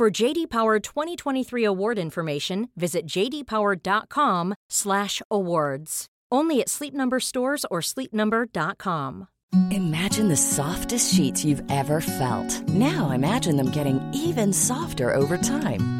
For JD Power 2023 award information, visit jdpower.com/awards. Only at Sleep Number stores or sleepnumber.com. Imagine the softest sheets you've ever felt. Now imagine them getting even softer over time.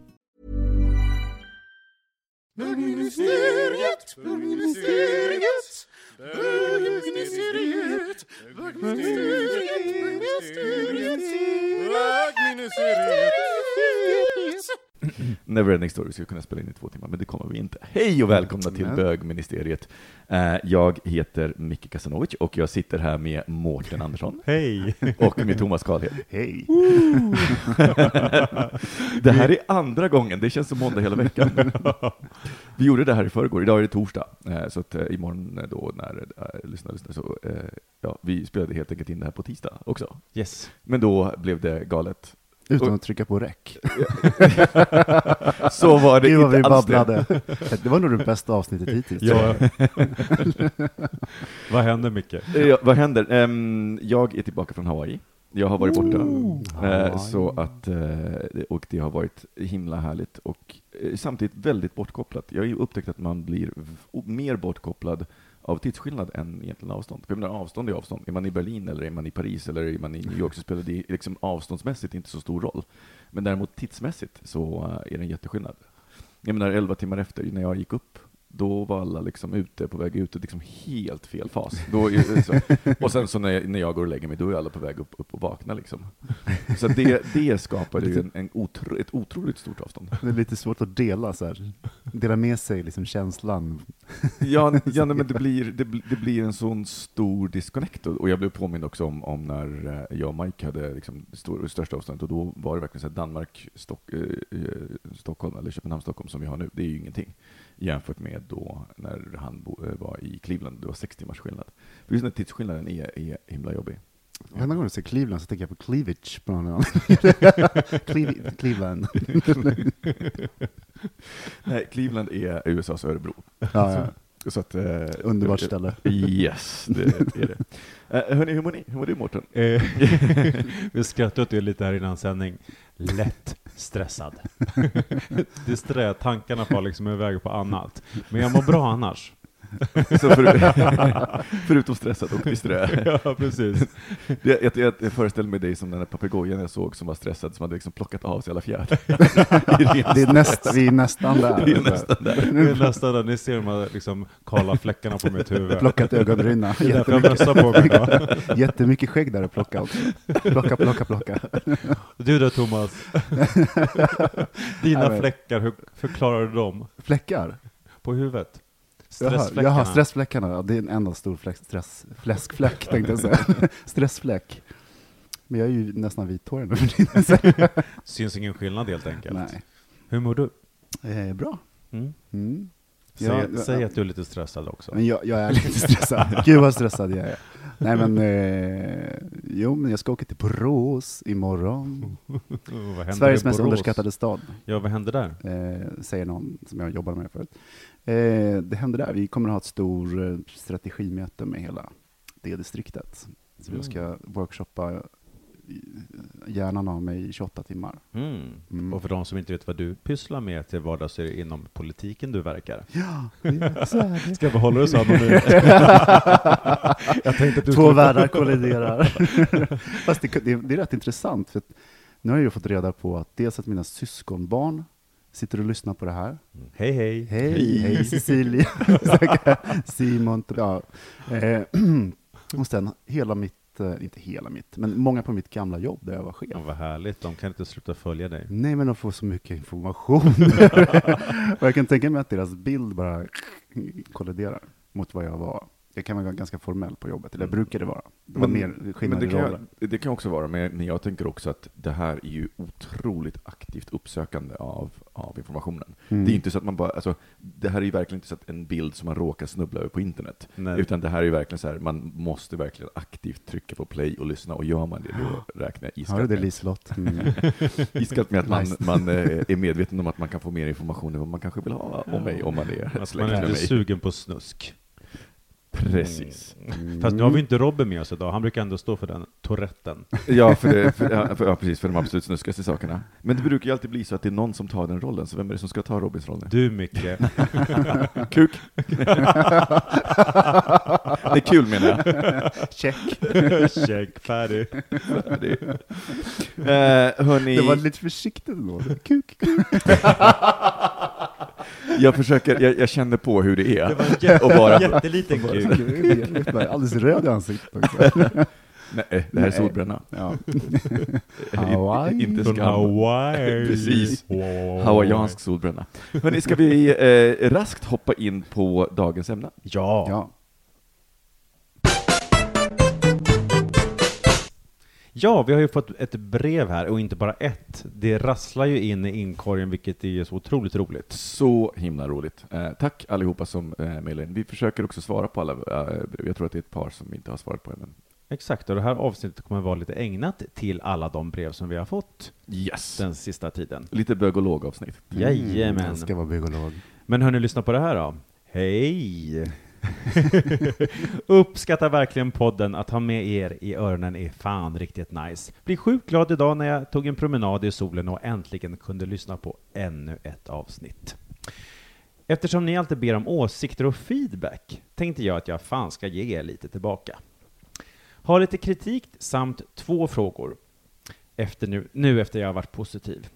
Bögministeriet, bögministeriet, bögministeriet, bögministeriet, bögministeriet, Neverending Story skulle kunna spela in i två timmar, men det kommer vi inte. Hej och välkomna till Nej. Bögministeriet. Eh, Jag heter Micke Kasanovic och jag sitter här med Mårten Andersson Hej! och med Thomas Karlhed. Hej! Det här är andra gången, det känns som måndag hela veckan. Vi gjorde det här i förrgår, idag är det torsdag, eh, så att eh, imorgon då när lyssnare lyssnar så, ja, vi spelade helt enkelt in det här på tisdag också. Yes. Men då blev det galet. Utan att trycka på räck. Så var det Gud vad vi inte alls det. babblade. Det var nog det bästa avsnittet hittills. Ja. Vad händer Micke? Ja, vad händer? Ehm, jag är tillbaka från Hawaii. Jag har varit borta. Eh, så att, eh, och det har varit himla härligt och eh, samtidigt väldigt bortkopplat. Jag har ju upptäckt att man blir mer bortkopplad av tidsskillnad än egentligen avstånd. För jag menar, avstånd är avstånd. Är man i Berlin eller är man i Paris eller är man i New York så spelar det liksom avståndsmässigt inte så stor roll. Men däremot tidsmässigt så eh, är det en jätteskillnad. Jag menar, elva timmar efter, när jag gick upp, då var alla liksom ute, på väg ut, liksom helt fel fas. Då, och sen så när jag, när jag går och lägger mig, då är alla på väg upp, upp och vakna. Liksom. Så det, det skapade ju en, en otro, ett otroligt stort avstånd. Det är lite svårt att dela så här. Dela med sig liksom känslan. Ja, ja men det blir, det, det blir en sån stor disconnect. Och jag blev påmind också om, om när eh, jag och Mike hade liksom stor, största avståndet, och då var det verkligen så Danmark, Stock, eh, eh, Stockholm, eller Köpenhamn, Stockholm, som vi har nu, det är ju ingenting jämfört med då när han bo, eh, var i Cleveland, det var sex timmars skillnad. För just den här tidsskillnaden är, är himla jobbig. Varenda gång jag ser Cleveland så tänker jag på cleavage på någon annan. Cleve- Cleveland. Nej, Cleveland är USAs Örebro. Ja, ja. Så att, eh, Underbart ställe. Yes, det är det. Eh, hörni, hur mår ni? Hur mår du Mårten? Eh, Vi skrattade åt det lite här innan sändning. Lätt stressad. Disträ, tankarna far liksom iväg på annat. Men jag mår bra annars. För, förutom stressad och disträ. Ja, precis. Jag, jag, jag, jag föreställer mig dig som den där papegojan jag såg som var stressad, som hade liksom plockat av sig alla fjädrar. Det är nästa, vi är nästan där. Det är nästan där. Det är nästan där ni ser de här liksom kala fläckarna på mitt huvud. Plockat ögonbryna. Det på mig idag. Jättemycket skägg där att plocka också. Plocka, plocka, plocka. Du då Thomas? Dina fläckar, hur förklarar du dem? Fläckar? På huvudet? Stressfläckarna? jaha, stressfläckarna. Ja, det är en enda stor fläck, stress, fläskfläck tänkte jag säga. Stressfläck. Men jag är ju nästan vithårig nu för tiden. så- Syns ingen skillnad helt enkelt. Nej. Hur mår du? Eh, bra. Mm. Mm. Säg, Ja, säg att du är lite stressad också. Men jag, jag är lite stressad. Gud vad stressad jag är. Nej men, eh, jo men jag ska åka till Borås imorgon. Sveriges mest underskattade stad, Ja, vad händer där? eh, säger någon som jag jobbade med förut. Eh, det händer där, vi kommer att ha ett stort eh, strategimöte med hela det distriktet. Så Mm. jag ska workshoppa eh, hjärnan av mig i 28 timmar. Mm. Mm. Och för de som inte vet vad du pysslar med till vardags är det inom politiken du verkar. Ja, det- så är det. Ska jag behålla det så anonymt? jag tänkte att du Två världar kolliderar. Fast det, det, det är rätt intressant, för nu har jag fått reda på att dels att mina syskonbarn sitter och lyssnar på det här. Hej hej! Hej, hej Cecilia, Simon, ja. Eh, och sen hela mitt, eh, inte hela mitt, men många på mitt gamla jobb där jag var chef. Ja, vad härligt, de kan inte sluta följa dig. Nej, men de får så mycket information. och jag kan tänka mig att deras bild bara kolliderar mot vad jag var. Jag kan vara ganska formell på jobbet, eller jag brukade vara. Det var mer men det kan, det kan också vara, men men jag tänker också att det här är ju otroligt aktivt uppsökande av, av informationen. Mm. Det är inte så att man bara, alltså, det här är ju verkligen inte så att en bild som man råkar snubbla över på internet. Nej. Utan det här är ju verkligen så här, man måste verkligen aktivt trycka på play och lyssna, och gör man det, då räknar jag Hör du iskallt det med, Liselott? Mm. iskallt med att man, Nice. man eh, är medveten om att man kan få mer information än vad man kanske vill ha om mig, om man är Att man är inte sugen på snusk. Precis. Mm. Fast nu har vi inte Robin med oss idag, han brukar ändå stå för den touretten. Ja, för det, för, ja, för, ja, precis, för de absolut snuskigaste sakerna. Men det brukar ju alltid bli så att det är någon som tar den rollen, så vem är det som ska ta Robins roll nu? Du Micke, Kuk! det är kul menar jag. Check. check, färdig. Det, eh, hörni, Det var lite försiktigt ändå. Kuk, kuk. jag försöker, jag, jag känner på hur det är. Det var en jätte, Och bara- jätteliten kuk. Jag är Alldeles röd i ansiktet. Nej, det här är solbränna. Ja. Hawaii. Inte skam. Hawaii. Precis. Hawaiiansk solbränna. Hörni, ska vi eh, raskt hoppa in på dagens ämne? Ja. Ja. Ja, vi har ju fått ett brev här, och inte bara ett. Det rasslar ju in i inkorgen, vilket är så otroligt roligt. Så himla roligt. Eh, tack allihopa som eh, mejlar in. Vi försöker också svara på alla eh, brev. Jag tror att det är ett par som inte har svarat på än. Exakt, och det här avsnittet kommer vara lite ägnat till alla de brev som vi har fått Yes! den sista tiden. Lite bögolog-avsnitt. Jajamän. Jag ska vara biolog. Men hörni, lyssna på det här då. Hej! Uppskattar verkligen podden, att ha med er i öronen är fan riktigt nice. Blir sjukt glad idag när jag tog en promenad i solen och äntligen kunde lyssna på ännu ett avsnitt. Eftersom ni alltid ber om åsikter och feedback tänkte jag att jag fan ska ge er lite tillbaka. Har lite kritik samt två frågor. Efter nu, nu efter jag har varit positiv.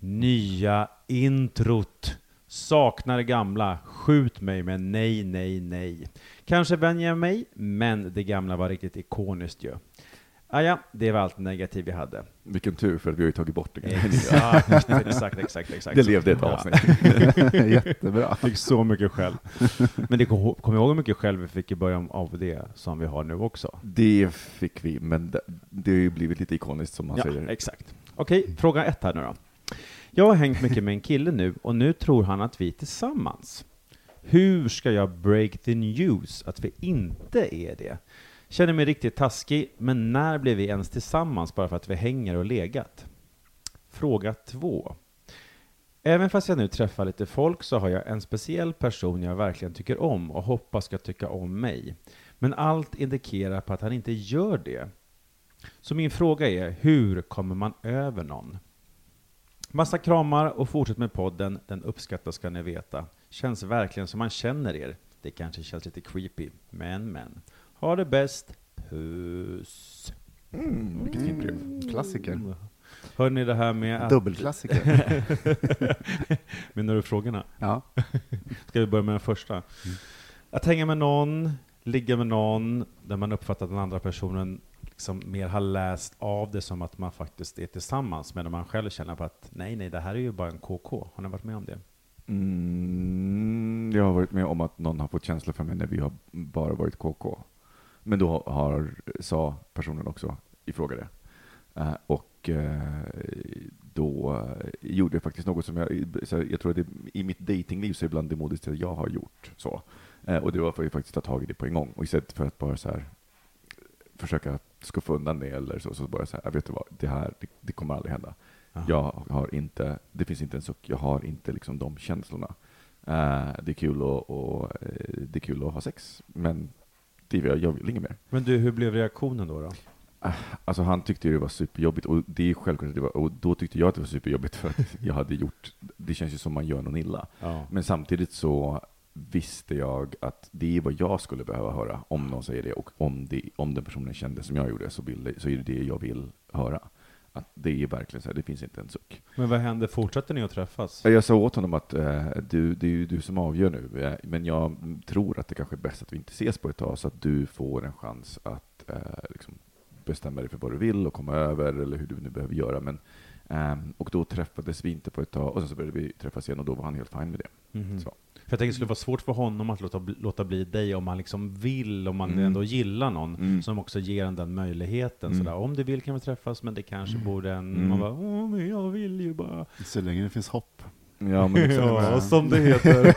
Nya introt. Saknar det gamla. Skjut mig med nej, nej, nej. Kanske vänjer jag mig, men det gamla var riktigt ikoniskt ju. Ah, ja, det var allt negativt vi hade. Vilken tur, för att vi har ju tagit bort det. Exakt, exakt, exakt, exakt. Det levde ett Ja. avsnitt. Jättebra. Fick så mycket själv. Men det kom, kom ihåg hur mycket själv vi fick i början av det som vi har nu också? Det fick vi, men det, det har ju blivit lite ikoniskt som man Ja, säger. exakt. Okej, fråga ett här nu då. Jag har hängt mycket med en kille nu och nu tror han att vi är tillsammans. Hur ska jag break the news att vi inte är det? Känner mig riktigt taskig, men när blev vi ens tillsammans bara för att vi hänger och legat? Fråga två. Även fast jag nu träffar lite folk så har jag en speciell person jag verkligen tycker om och hoppas ska tycka om mig. Men allt indikerar på att han inte gör det. Så min fråga är, hur kommer man över någon? Massa kramar och fortsätt med podden, den uppskattas ska ni veta. Känns verkligen som man känner er. Det kanske känns lite creepy, men men. Ha det bäst, puss. Mm, vilket fint brev. Mm, klassiker. Hör ni det här med att... Dubbelklassiker. Menar du frågorna? Ja. Ska vi börja med den första? Att hänga med någon, ligga med någon, där man uppfattar att den andra personen liksom mer har läst av det som att man faktiskt är tillsammans, medan man själv känner på att nej, nej, det här är ju bara en KK. Har ni varit med om det? Mm, jag har varit med om att någon har fått känslor för mig när vi har bara varit KK. Men då har, sa personen också, ifråga det. Uh, eh, och uh, då eh, gjorde jag faktiskt något som jag, så jag tror att det, i mitt datingliv så är ibland det modigaste jag har gjort. Så. Uh, och det var för att faktiskt ta tag i det på en gång. Och istället för att bara så här försöka skuffa undan det eller så, så bara så här, "Jag vet du vad, det här, det, det kommer aldrig hända. Aha. Jag har inte, det finns inte en suck, jag har inte liksom de känslorna. Eh, det, är kul att, och, eh, det är kul att ha sex, men det, jag, jag vill inget mer. Men du, hur blev reaktionen då? då? Alltså han tyckte ju det var superjobbigt, och det är självklart det var, och då tyckte jag att det var superjobbigt för att jag hade gjort, det känns ju som man gör någon illa. Ja. Men samtidigt så visste jag att det är vad jag skulle behöva höra om någon säger det, och om, det, om den personen kände som jag gjorde så, vill, så är det det jag vill höra. att det är verkligen så här, det finns inte en suck. Men vad händer? Fortsätter ni att träffas? Jag sa åt honom att eh, du, det är ju du som avgör nu, eh, men jag tror att det kanske är bäst att vi inte ses på ett tag, så att du får en chans att eh, liksom bestämma dig för vad du vill och komma över, eller hur du nu behöver göra. Men, ehm, och då träffades vi inte på ett tag, och sen så började vi träffas igen, och då var han helt fin med det. Mhm. Så. För jag tänker det skulle vara svårt för honom att låta, bli- låta bli dig om man liksom vill, om man Mm. ändå gillar någon, Mm. som också ger en den möjligheten. Mm. Sådär, om du vill kan vi träffas, men det kanske borde en... Mm. Man bara, åh, men jag vill ju bara... Så länge det finns hopp. Ja, men liksom, ja, som det heter.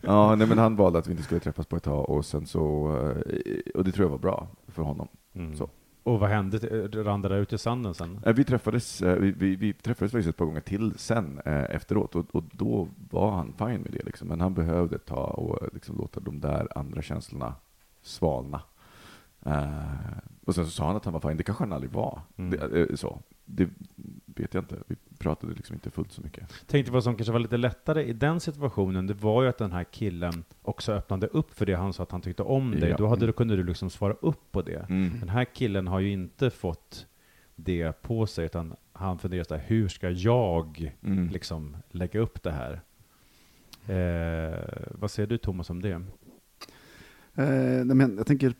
ja, nej, men han valde att vi inte skulle träffas på ett tag, och sen så, eh, och det tror jag var bra för honom. Mm. Så. Och vad hände? Rann det där ut i sanden sen? Eh, Vi träffades, eh, vi, vi, vi träffades faktiskt ett par gånger till sen eh, efteråt och, och då var han fine med det. Liksom. Men han behövde ta och eh, liksom, låta de där andra känslorna svalna. Eh, och sen så sa han att han var fine. Det kanske han aldrig var. Mm. Det, eh, så. Det vet jag inte. Vi pratade liksom inte fullt så mycket. Tänkte vad som kanske var lite lättare i den situationen, det var ju att den här killen också öppnade upp för det han sa att han tyckte om dig. Ja. Då hade, då kunde du liksom svara upp på det. Mm. Den här killen har ju inte fått det på sig, utan han funderar så här, hur ska jag Mm. liksom lägga upp det här? Eh, vad säger du Thomas om det? Eh, men jag tänker,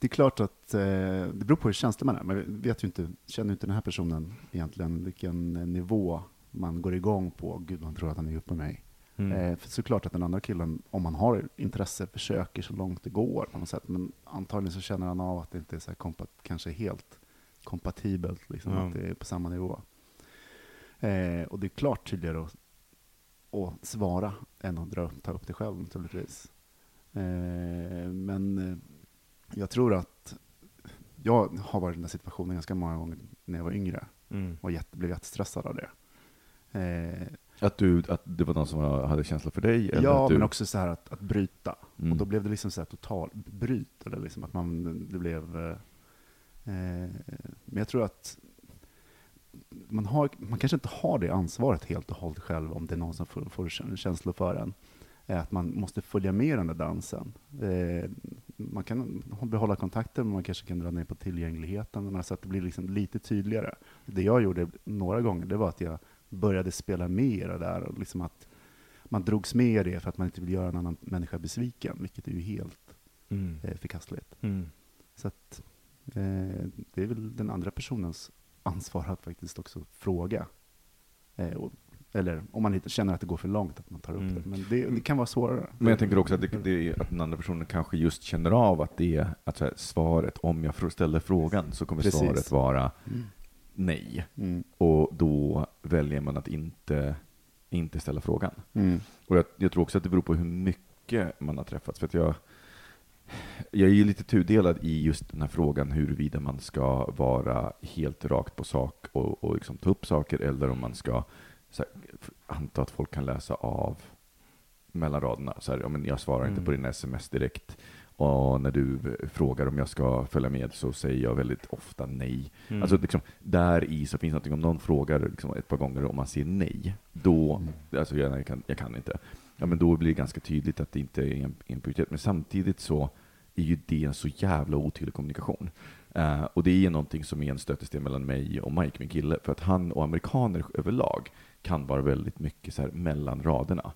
det är klart att eh, det beror på hur känslig man är. Man vet ju inte, känner ju inte den här personen egentligen vilken eh, nivå man går igång på. Gud, man tror att han är uppe med mig. Mm. Eh, för såklart att den andra killen, om man har intresse, försöker så långt det går på något sätt. Men antagligen så känner han av att det inte är så kompat, kanske helt kompatibelt, liksom, Ja. att det är på samma nivå. Eh, och det är klart tydligare att, att svara än att dra, ta upp det själv naturligtvis. Eh, men eh, jag tror att jag har varit i den här situationen ganska många gånger när jag var yngre Mm. och jätte, blev jättestressad av det. Eh, Att, du, att det var någon som hade känsla för dig? Eller ja, att du, men också så här att, att bryta. Mm. Och då blev det liksom så här total bryt, eller liksom att man, det blev... Eh, eh, men jag tror att man, har, man kanske inte har det ansvaret helt och hållet själv om det är någon som får, får kän- känslor för en. Eh, Att man måste följa med den där dansen. Eh, man kan behålla kontakten, men man kanske kan dra ner på tillgängligheten, men så att det blir liksom lite tydligare. Det jag gjorde några gånger, det var att jag började spela med i det där. Och liksom att man drogs med i det för att man inte vill göra en annan människa besviken, vilket är ju helt Mm. eh, förkastligt. Mm. Så att, eh, det är väl den andra personens ansvar att faktiskt också fråga. Eh, och, eller om man känner att det går för långt, att man tar upp Mm. det. Men det, det kan vara svårare. Men jag tänker också att, det, det är att den andra personen kanske just känner av att det är att så här, svaret, om jag ställer frågan, så kommer Precis. svaret vara Mm. nej. Mm. Och då väljer man att inte, inte ställa frågan. Mm. Och jag, jag tror också att det beror på hur mycket man har träffats. För att jag, jag är ju lite tudelad i just den här frågan huruvida man ska vara helt rakt på sak och, och liksom ta upp saker, eller om man ska så här, anta att folk kan läsa av mellan raderna. Så här, ja, men jag svarar inte Mm. på din sms direkt. Och när du frågar om jag ska följa med så säger jag väldigt ofta nej. Mm. Alltså liksom, där i så finns någonting, om någon frågar liksom ett par gånger och man säger nej, då, Mm. alltså jag, jag, kan, jag kan inte, ja men då blir det ganska tydligt att det inte är en, en prioritet. Men samtidigt så är ju det en så jävla otydlig kommunikation. Eh, och det är någonting som är en stötesten mellan mig och Mike, min kille, för att han och amerikaner överlag kan vara väldigt mycket så här mellan raderna.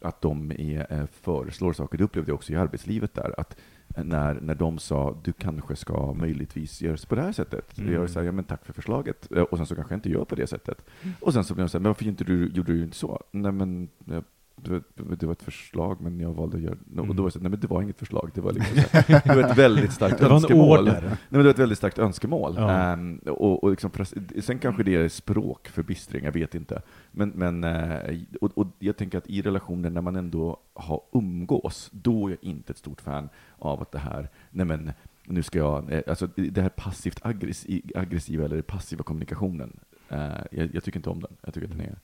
Att de är, eh, föreslår saker, det upplevde jag också i arbetslivet där, att eh, när, när de sa du kanske ska möjligtvis göra på det här sättet. Mm. Jag här, ja men tack för förslaget. Eh, Och sen så kanske jag inte gör på det sättet. Och sen så blev jag så här, men varför inte du, gjorde du inte så? Nej men, det var- det var ett förslag, men jag valde att göra Och Mm. då var jag så här, nej men det var inget förslag, det var, liksom det var ett väldigt starkt Det var önskemål. Nej, men det var ett väldigt starkt önskemål. Ja. Ehm, och, och liksom, sen kanske det är språkförbistring, jag vet inte. Men, men eh, och, och jag tänker att i relationer när man ändå har umgås, då är jag inte ett stort fan av att det här, nej men nu ska jag, eh, alltså det här passivt aggressi- aggressiva eller passiva kommunikationen, eh, jag, jag tycker inte om den. Jag tycker att den är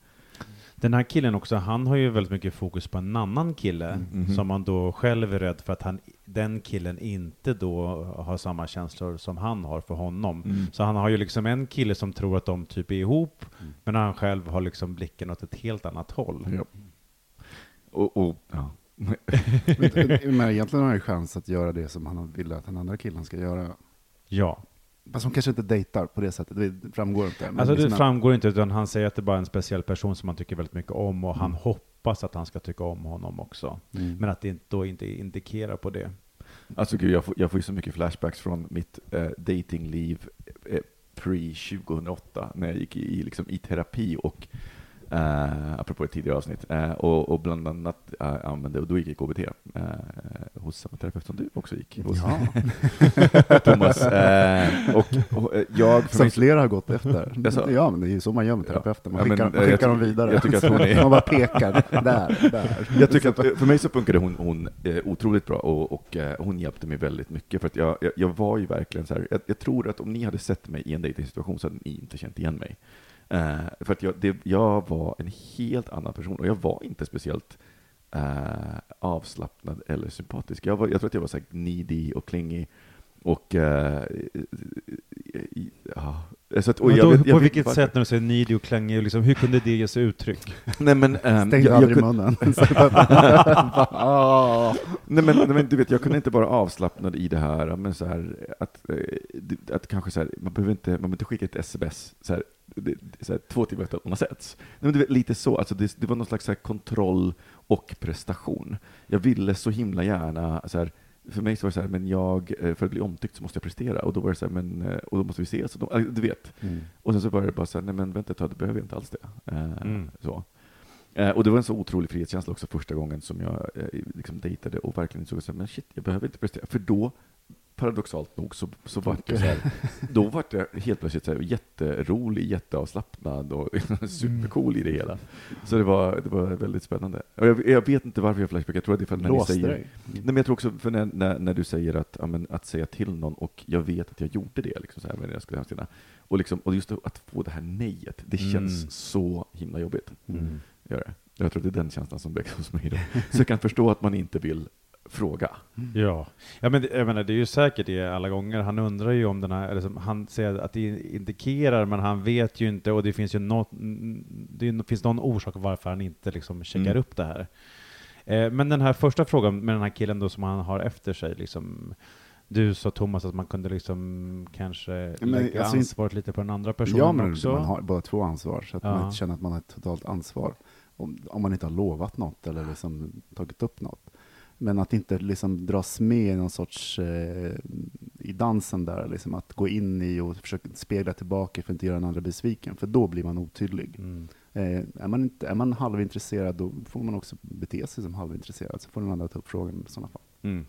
Den här killen också, han har ju väldigt mycket fokus på en annan kille, Mhm. som han då själv är rädd för att han, den killen inte då har samma känslor som han har för honom. Mm. Så han har ju liksom en kille som tror att de typ är ihop, Mm. men han själv har liksom blicken åt ett helt annat håll. Ja. Och, och ja. Men egentligen har han ju chans att göra det som han vill att den andra killen ska göra. Ja. Fast hon kanske inte dejtar på det sättet, det framgår inte. Men Alltså det liksom- framgår inte, utan han säger att det bara är en speciell person som han tycker väldigt mycket om, och han Mm. hoppas att han ska tycka om honom också. Mm. Men att det inte- då inte indikerar på det. Alltså gud, jag får, jag får ju så mycket flashbacks från mitt eh, datingliv eh, pre-2008, när jag gick i, liksom, i terapi och Uh, apropå ett tidigare avsnitt. Eh, och, och bland annat eh, använde, och då gick jag i KBT eh, hos samma terapeut som du också gick hos, Ja, Thomas. Eh, och, och eh, jag, som mig, flera har gått efter. Jaså? Ja, men det är ju så man gör med terapeuter. Man Ja, men, skickar, man eh, skickar dem vidare. jag tycker att hon är- Man bara pekar, där, där. Jag tycker att, eh, för mig så funkade hon, hon otroligt bra och, och hon hjälpte mig väldigt mycket. För att jag, jag, jag var ju verkligen så här, jag, jag tror att om ni hade sett mig i en dejtingsituation så hade ni inte känt igen mig. Eh, för att jag, det, jag var en helt annan person och jag var inte speciellt eh, avslappnad eller sympatisk. Jag, var, jag tror att jag var så här needy och klingy och eh, i- ja. Så att, och jag då, vet- jag på vilket varför. sätt när du säger needy och klängig, liksom, hur kunde det ge sig uttryck? Nej men, ehm, Stäng jag- jag aldrig kunde- munnen. Nej men, nej men du vet, jag kunde inte vara avslappnad i det här, men så här att, eh, att kanske så här, man behöver inte, man behöver inte skicka ett sms så här, det, så här, två timmar efter att man har setts. Nej men du vet, lite så, alltså det, det var någon slags så här kontroll och prestation. Jag ville så himla gärna, så här, för mig så var det så här, men jag, eh, för att bli omtyckt så måste jag prestera, och då var det så här, men, eh, och då måste vi ses, och då, du vet. Mm. Och sen så var det bara så här, nej men vänta ett tag, det behöver jag inte alls det. Eh, Mm. så. Eh, och det var en så otrolig frihetskänsla också första gången som jag eh, liksom dejtade och verkligen insåg att men shit, jag behöver inte prestera. För då, paradoxalt nog, så, så var det så här, då var det helt plötsligt så här, jätterolig, jätteavslappnad och supercool i det hela. Så det var, det var väldigt spännande. Och jag, jag vet inte varför jag flashback, jag tror att det är för när ni Låste säger... dig. Nej, men jag tror också, för när, när, när du säger att, ja, men, att säga till någon, och jag vet att jag gjorde det, liksom, så här, men jag skulle hemskt. Och, liksom, och just att få det här nejet, det känns Mm. så himla jobbigt. Mm. Gör det. Jag tror att det är den känslan som växer hos mig då. Så jag kan förstå att man inte vill fråga. Ja, ja men det- jag menar, det är ju säkert det alla gånger. Han undrar ju om den här, eller som han säger att det indikerar, men han vet ju inte, och det finns ju något, det finns någon orsak varför han inte liksom checkar Mm. upp det här. Eh, men den här första frågan med den här killen då som han har efter sig, liksom, du sa Thomas att man kunde liksom kanske Men, lägga alltså, inte- ansvaret lite på den andra personen Ja, men också. man har bara två ansvar, så att man Ja. inte känner att man har ett totalt ansvar. Om, om man inte har lovat något eller liksom tagit upp något. Men att inte liksom dras med i någon sorts, eh, i dansen där, liksom att gå in i och försöka spegla tillbaka för att inte göra den andra besviken, för då blir man otydlig. Mm. Eh, är, man inte, är man halvintresserad, då får man också bete sig som halvintresserad, så får den andra ta upp frågan i sådana fall. Mm.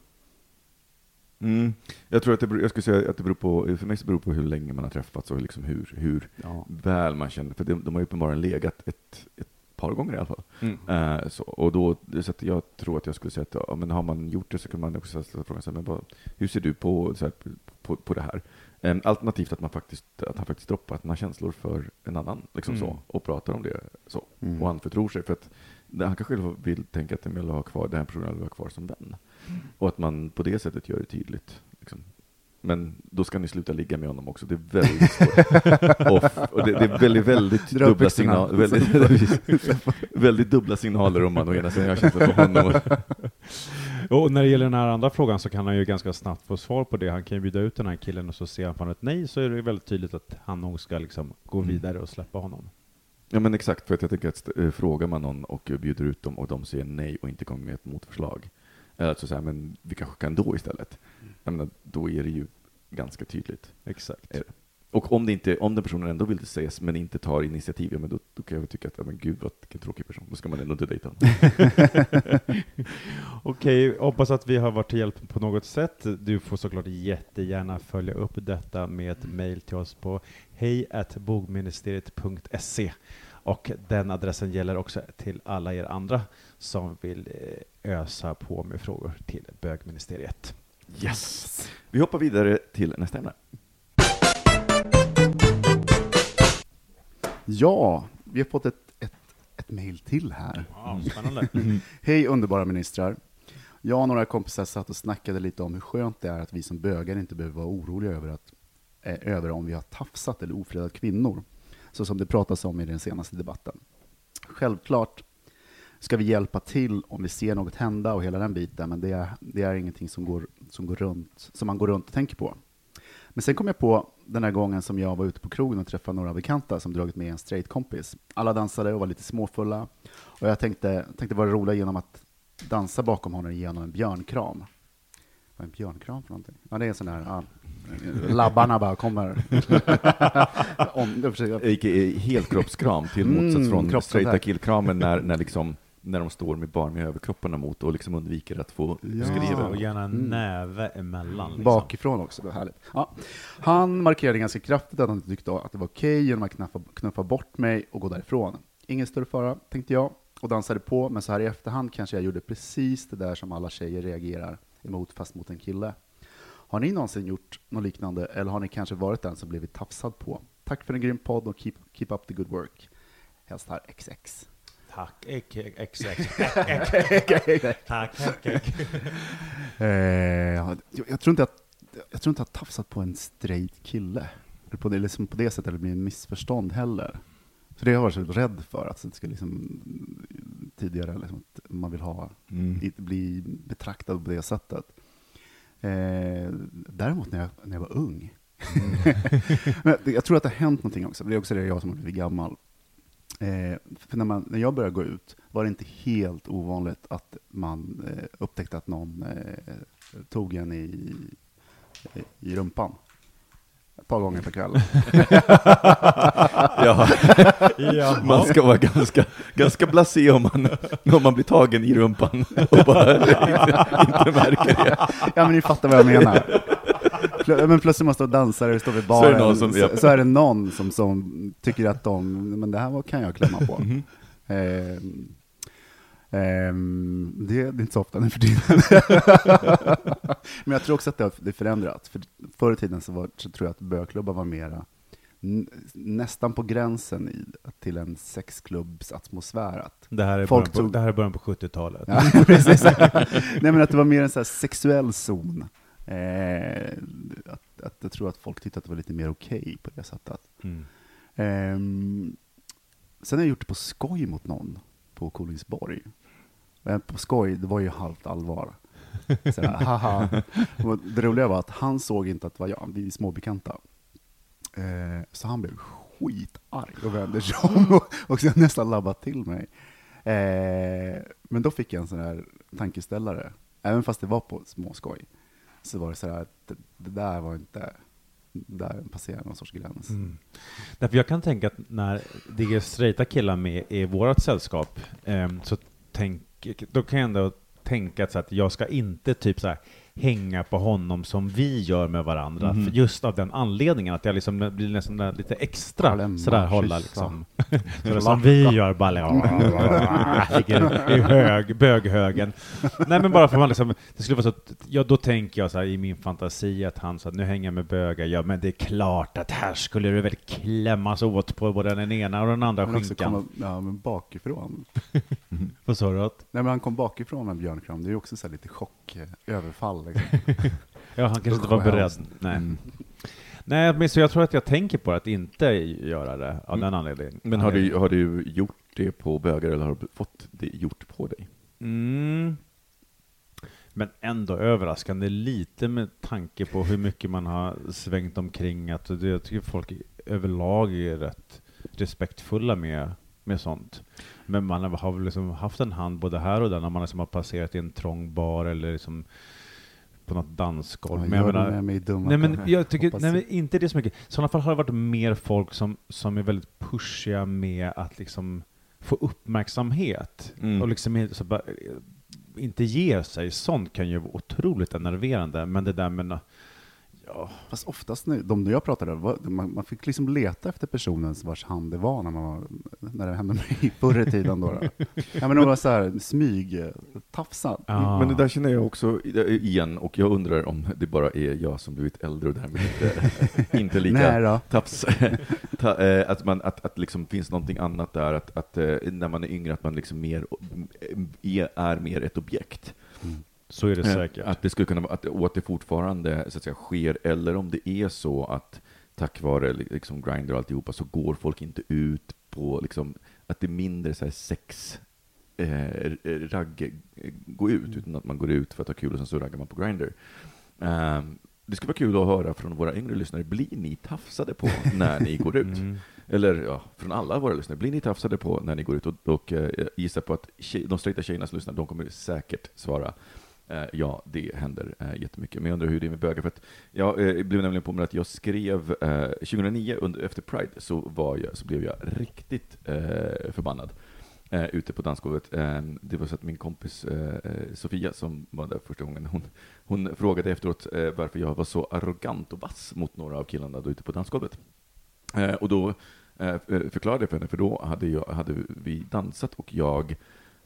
Mm. Jag tror att det, jag skulle säga att det beror på, för mig så beror på hur länge man har träffats och liksom hur, hur Ja. väl man känner, för de, de har ju uppenbarligen legat ett, ett par gånger i alla fall. Mm. Eh, så, och då, så jag tror att jag skulle säga att ja, men har man gjort det så kan man också ställa frågan, så här, men vad, hur ser du på, så här, på, på det här? Eh, alternativt att man faktiskt, att han faktiskt droppar sina känslor för en annan, liksom Mm. så, och pratar om det så, Mm. och anförtror sig. För att han kanske vill tänka att jag vill ha kvar, den här personen vill ha kvar som vän. Och att man på det sättet gör det tydligt. Liksom. Men då ska ni sluta ligga med honom också. Det är väldigt svårt. och, det, det är väldigt, väldigt dubbla signaler. Väldigt, väldigt dubbla signaler om man å ena sidan har känsla för honom. Och, när det gäller den här andra frågan så kan han ju ganska snabbt få svar på det. Han kan ju bjuda ut den här killen och så ser han fan ett nej så är det väldigt tydligt att han nog ska liksom gå Mm. vidare och släppa honom. ja men exakt, för att jag tänker att äh, frågar man någon och bjuder ut dem och de säger nej och inte kommer med ett motförslag. Eller alltså så här, men vi kanske kan då istället. Jag menar, då är det ju ganska tydligt. Exakt. Och om, det inte, om den personen ändå vill ses men inte tar initiativ, ja, men då, då kan jag tycka att, ja, men gud vad vilken tråkig person, då ska man ändå inte dejta honom. Okej, hoppas att vi har varit till hjälp på något sätt. Du får såklart jättegärna följa upp detta med ett mejl till oss på hejatbogministeriet.se och den adressen gäller också till alla er andra som vill eh, ösa på med frågor till bögministeriet. Yes! Vi hoppar vidare till nästa ämne. Ja, vi har fått ett, ett, ett mejl till här. Wow, spännande. Hej underbara ministrar. Jag och några kompisar satt och snackade lite om hur skönt det är att vi som bögar inte behöver vara oroliga över, att, eh, över om vi har tafsat eller ofredat kvinnor, så som det pratas om i den senaste debatten. Självklart ska vi hjälpa till om vi ser något hända och hela den biten, men det är, det är ingenting som, går, som, går runt, som man går runt och tänker på. Men sen kom jag på den här gången som jag var ute på krogen och träffade några bekanta som dragit med en straight kompis. Alla dansade och var lite småfulla. Och jag tänkte, tänkte vara rolig genom att dansa bakom honom genom en björnkram. Vad är en björnkram för någonting? Ja, det är en sån här, ja, labbarna bara kommer. Om, försöker, A.k.a. helkroppskram till Mm, motsats från kroppskontakt. straighta killkramen när, när, liksom, när de står med bara med överkropparna mot och liksom undviker att få Ja. skriva. Och gärna en Mm. näve emellan. Liksom. Bakifrån också, det var härligt. Ja. Han markerade ganska kraftigt att han tyckte att det var okej genom att knuffa, knuffa bort mig och gå därifrån. Ingen större fara, tänkte jag, och dansade på, men så här i efterhand kanske jag gjorde precis det där som alla tjejer reagerar emot, fast mot en kille. Har ni någonsin gjort något liknande, eller har ni kanske varit den som blivit tafsad på? Tack för en grym podd och keep, keep up the good work. Hälsar XX. Ek- exakt. Tack, tack, tack. Eh, jag, jag, tror inte att, jag tror inte att jag har tafsat på en straight kille. Eller på det, liksom på det sättet, eller blir en missförstånd heller. Så det har jag varit så rädd för, att det ska liksom, tidigare, liksom, att man vill ha, Mm. bli betraktad på det sättet. Eh, däremot när jag, när jag var ung, Men jag tror att det har hänt någonting också, det är också det jag som har blivit gammal. Eh, för när, man, när jag började gå ut var det inte helt ovanligt att man eh, upptäckte att någon eh, tog en i, i rumpan. Ett par gånger per kväll. Ja, Jaha. man ska vara ganska, ganska blasé om man, om man blir tagen i rumpan och bara inte märker det. ja, men ni fattar vad jag menar. Men plötsligt måste stå och dansa och stå vid Så är det baren, någon som- så, ja. så är det någon som, som tycker att de, men det här var- kan jag klämma på. Mhm. Ehm, ehm, det, det är inte så ofta nu för tiden. Men jag tror också att det har det är förändrat. För förr i tiden så, var, så tror jag att bögklubbar var mera nästan på gränsen i, till en sexklubbsatmosfär. Att, Det här är Folk början på, tog- det här är början på 70-talet. ja, precis. Nej, men att det var mer en så sexuell zon. Eh, att, att jag tror att folk tyckte att det var lite mer okej på det sättet. Mm. Ehm, sen har jag gjort det på skoj mot någon på Kolingsborg. Men på skoj, det var ju halvt allvar. Så här, haha. Det roliga var att han såg inte att det var jag, vi är småbekanta. Eh, så han blev skitarg och vände sig om och, och sen nästan labbat till mig. Eh, men då fick jag en sån här tankeställare, även fast det var på småskoj. Så var det så här, att det, det där var inte, där passerade någon sorts gräns. Mm. Därför jag kan tänka att när det är straighta killar med i vårt sällskap, eh, så tänk, då kan jag ändå tänka att, så att jag ska inte typ så här hänga på honom som vi gör med varandra, för just av den anledningen att jag liksom blir nästan lite extra Klämma, sådär hålla liksom. Sådär som vi gör, i hög, böghögen. Nej men bara för man liksom, det skulle vara så att, ja då tänker jag så här i min fantasi att han sa nu hänger jag med bögar, ja men det är klart att här skulle det väl klämmas åt på både den ena och den andra Men skinkan. komma, ja, men bakifrån. Vad sa du? Att, Nej, men han kom bakifrån med björnkram. Det är ju också så här lite chock, eh, Liksom. ja, han kanske inte var beredd. Nej. Mm. Nej, men så jag tror att jag tänker på att inte göra det av den anledningen. Men har du, har du gjort det på bögar eller har du fått det gjort på dig? Mm. Men ändå överraskande lite med tanke på hur mycket man har svängt omkring. Att det, jag tycker folk överlag är rätt respektfulla med, med sånt. Men man har väl liksom haft en hand både här och där när man liksom har passerat i en trång bar eller liksom på något dansgolv. Vad Men jag menar- med mig dumma Nej men jag tycker, nej, men inte det så mycket. I sådana fall har det varit mer folk som, som är väldigt pushiga med att liksom få uppmärksamhet. Mm. Och liksom bara, eh, inte ger sig. Sånt kan ju vara otroligt enerverande. Men det där med, ja, Fast oftast, nu, de jag pratade med, man, man fick liksom leta efter personens vars hand det var när, man var, när det hände mig förr i tiden. Då, då. Ja, men det var så här, smyg, eh, tafsad. ja. Men det där känner jag också igen, och jag undrar om det bara är jag som blivit äldre och därmed inte, inte lika taps, ta, eh, att, man, att, att liksom finns någonting annat där, att, att eh, när man är yngre, att man liksom mer, är, är mer ett objekt. Så är det Eh, säkert. Att det skulle kunna vara, att, och att det fortfarande så att säga, sker, eller om det är så att tack vare liksom, Grindr och alltihopa så går folk inte ut på, liksom, att det är mindre så här, sex eh, ragg, gå ut, utan att man går ut för att ha kul och sen så raggar man på Grindr. Ehm, det skulle vara kul att höra från våra yngre lyssnare, blir ni tafsade på när ni går ut? Mm. Eller ja, från alla våra lyssnare, blir ni tafsade på när ni går ut? Och, och eh, jag gissar på att tjej, de straighta tjejerna som lyssnar, de kommer säkert svara eh, Eh, ja, det händer eh, jättemycket. Men jag undrar hur det är med bögar, för att jag eh, blev nämligen på mig att jag skrev, eh, 2009 under, efter Pride, så, var jag, så blev jag riktigt eh, förbannad eh, ute på dansgolvet. Eh, det var så att min kompis eh, Sofia, som var där första gången, hon, hon frågade efteråt eh, varför jag var så arrogant och vass mot några av killarna då ute på dansgolvet. Eh, och då eh, förklarade jag för henne, för då hade, jag, hade vi dansat och jag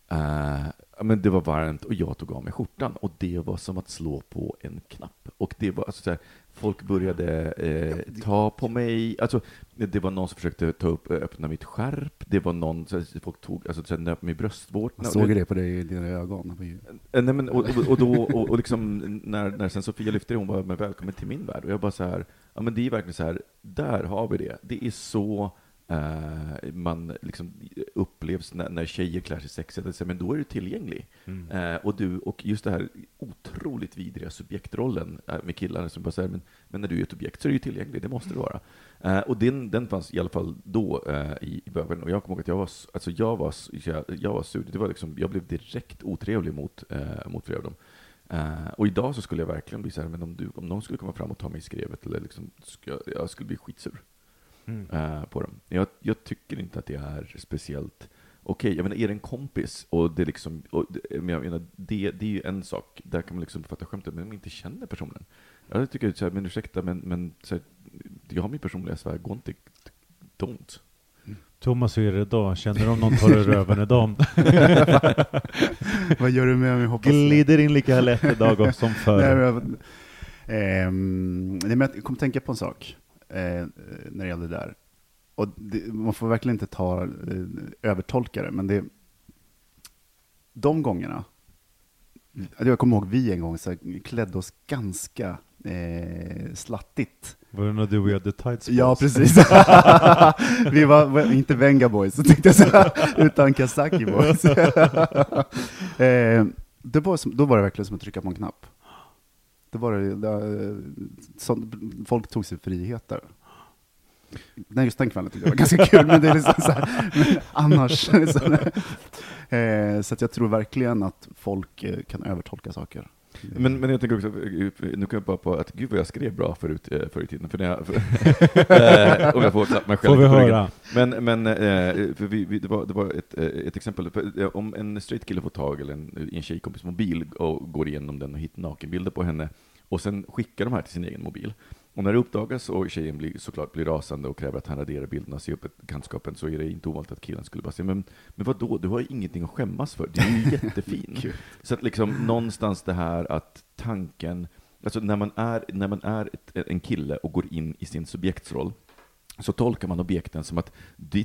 eh, men det var varmt och jag tog av mig skjortan och det var som att slå på en knapp. Och det var alltså så här, folk började eh, ta på mig, alltså det var någon som försökte ta upp, öppna mitt skärp, det var någon, så här, folk tog, alltså så här, nöp mig i bröstvårtorna. Man såg det på dig i dina ögon. Eh, Nej, men, och, och, och då, och, och liksom, när, när sen Sofia lyfte det, hon bara, men välkommen till min värld. Och jag bara så här, ja men det är verkligen så här, där har vi det. Det är så eh, man liksom upplevs när, när tjejer klär sig sexigt, men då är du tillgänglig. Mm. Eh, och, du, och just det här otroligt vidriga subjektrollen eh, med killar som bara säger, men, men när du är ett objekt så är du ju tillgänglig, det måste du vara. Eh, och den, den fanns i alla fall då i, i bövelen. Och jag kommer ihåg att jag var, alltså jag var, jag, jag var sur. Det var liksom, jag blev direkt otrevlig mot, mot flera av dem. Eh, och idag så skulle jag verkligen bli så här, men om, du, om någon skulle komma fram och ta mig i skrevet, eller liksom, jag- jag skulle bli skitsur Mm. eh, på dem. Jag, jag tycker inte att det är speciellt okej. Jag menar, är det en kompis och det liksom, och, det- men jag menar, det, det är ju en sak, där kan man liksom fatta skämtet, men om man inte känner personen. Jag tycker så här, men ursäkta, men, men så här, jag har min personliga sfär, gå inte, don't. Thomas, hur är det då? Känner du om någon tar i röven idag? Vad gör du med mig? Hoppas Glider in lika lätt idag som Nej, förr. men, jag- nej, men jag kom att tänka på en sak eh, när det gäller det där. Och det, man får verkligen inte ta eh, övertolka det, men det, de gångerna, jag kommer ihåg vi en gång så klädde oss ganska eh, slattigt. Var det när du och jag hade tights på Ja, precis. vi var var inte Venga Boys, tänkte jag säga, utan Kazaki Boys. eh, det var som, då var det verkligen som att trycka på en knapp. Det var det, det, eh, så, folk tog sig friheter. Nej, just den kvällen tyckte jag var ganska kul, men det är liksom så här, men annars. Så, eh, så att jag tror verkligen att folk eh, kan övertolka saker. Men, men jag tänker också, nu kan jag bara på att gud vad jag skrev bra förut, eh, förr i tiden, för när jag, för, om jag får klappa mig själv Får vi höra? Men, men eh, för vi, vi, det var, det var ett, eh, ett exempel, om en straight kille får tag eller en, en tjejkompis mobil och går igenom den och hittar nakenbilder på henne, och sen skickar de här till sin egen mobil. Och när det uppdagas och tjejen blir, såklart blir rasande och kräver att han raderar bilderna, ser upp ett bekantskapen, så är det inte ovanligt att killen skulle bara säga men, men vadå, du har ju ingenting att skämmas för, du är ju jättefin. Så att liksom någonstans det här att tanken, alltså när man är, när man är ett, en kille och går in i sin subjektsroll, så tolkar man objekten som att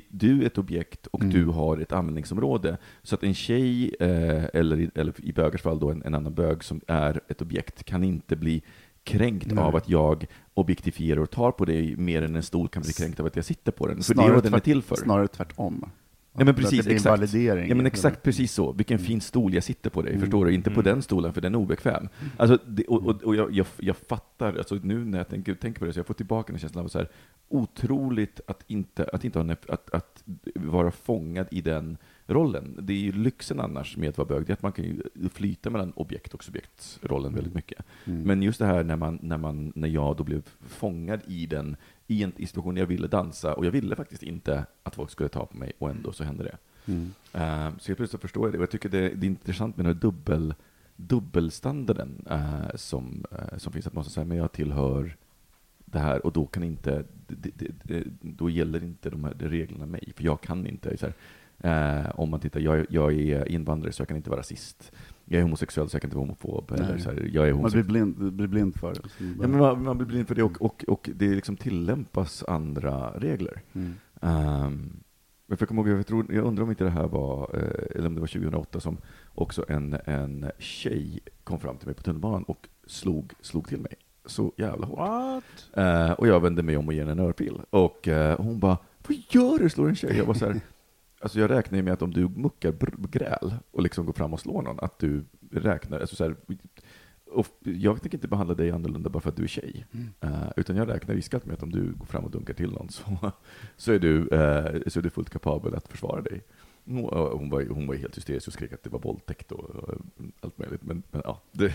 du är ett objekt och Mm. du har ett användningsområde. Så att en tjej, eh, eller, i, eller i bögars fall då en, en annan bög som är ett objekt, kan inte bli kränkt Nej. av att jag objektifierar och tar på dig mer än en stol kan bli kränkt av att jag sitter på den. För det är Snarare vad den är till för. Snarare tvärtom. Ja, men precis, det exakt. Ja men exakt precis så. Vilken fin stol jag sitter på dig, Mm. förstår du? Inte på Mm. den stolen, för den är obekväm. Alltså, det, och och, och jag, jag, jag fattar, alltså nu när jag tänker, tänker på det, så jag får tillbaka den känslan av så här, otroligt att inte, att inte ha, att, att vara fångad i den rollen. Det är ju lyxen annars med att vara bög, det är att man kan ju flyta mellan objekt och subjektsrollen väldigt mycket. Mm. Men just det här när, man, när, man, när jag då blev fångad i den, i en situation där jag ville dansa, och jag ville faktiskt inte att folk skulle ta på mig, och ändå så hände det. Mm. Uh, så helt plötsligt förstår jag det. Och jag tycker det, det är intressant med den här dubbel, dubbelstandarden eh, som, eh, som finns. Att man säga, men jag tillhör det här och då kan inte, det, det, då gäller inte de här reglerna mig, för jag kan inte. Så här, eh, om man tittar, jag, jag är invandrare så jag kan inte vara rasist. Jag är homosexuell så jag kan inte vara homofob. Eller så här, jag är Man blir blind, blir blind för det. Ja, men man, man blir blind för det och, och, och det liksom tillämpas andra regler. Mm. Um, men för jag, ihåg, jag, tror, jag undrar om inte det här var, eh, eller om det var 2008, som också en, en tjej kom fram till mig på tunnelbanan och slog, slog till mig så jävla hårt. Eh, och jag vände mig om och ger henne en örpil. Och eh, hon bara, vad gör du? Slår en tjej? Jag var så här, alltså jag räknar ju med att om du muckar gräl och liksom går fram och slår någon, att du räknar, alltså så här, och jag tänker inte behandla dig annorlunda bara för att du är tjej. Eh, utan jag räknar iskallt med att om du går fram och dunkar till någon så, så, är, du, eh, så är du fullt kapabel att försvara dig. Hon, var, hon var helt hysterisk och skrek att det var våldtäkt och, och allt möjligt. Men, men ja, det,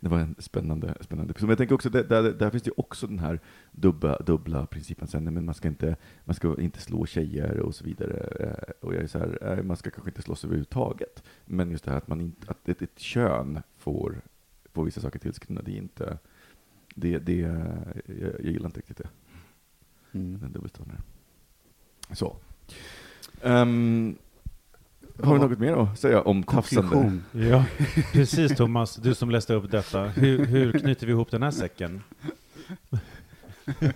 det var en spännande, spännande episod. Men jag tänker också, där, där, där finns det också den här dubbla, dubbla principen. Sen, men man, ska inte, man ska inte slå tjejer och så vidare. Eh, Och jag är så här, eh, man ska kanske inte slåss överhuvudtaget. Men just det här att, man inte, att ett, ett kön får, får vissa saker tillskrivna, det är inte... Det, det, jag, jag gillar inte riktigt det, Mm. den dubbelstående. Så. Ehm, har du något mer att säga om tafsande? Ja, precis Thomas, du som läste upp detta. Hur, hur knyter vi ihop den här säcken?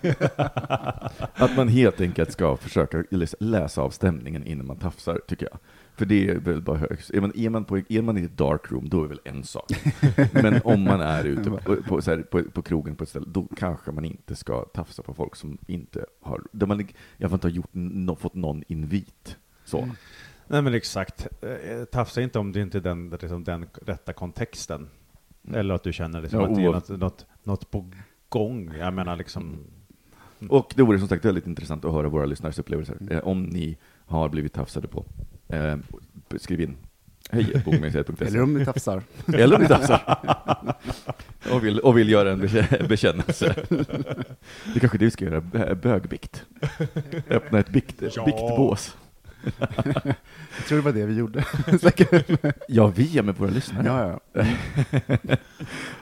Att man helt enkelt ska försöka läsa- av stämningen innan man tafsar, tycker jag. För det är väl bara högst. Är man, är man, på, är man i ett dark room, då är det väl en sak. Men om man är ute på, på, så här, på, på krogen på ett ställe, då kanske man inte ska tafsa på folk som inte har, där man i alla fall inte har gjort, no, fått någon invit. Så. Nej men exakt. Eh, Tafsa inte om det inte är den, liksom, den rätta kontexten. Mm. Eller att du känner liksom Ja, att det är något, något, något på gång. Jag menar liksom... Och det vore som sagt väldigt intressant att höra våra lyssnares upplevelser. Eh, om ni har blivit tafsade på. Eh, skriv in. Hej. Eller om ni tafsar. Eller om ni tafsar. och, vill, och vill göra en bekä- bekännelse. Det kanske vi ska göra, bö- bögbikt. Öppna ett bikt, Ja. biktbås. Jag tror det var det vi gjorde. Ja, vi är med våra lyssnare. ja, ja.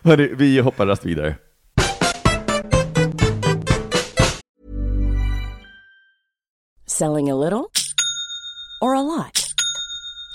Hörni, vi hoppar rast vidare. Selling a little or a lot?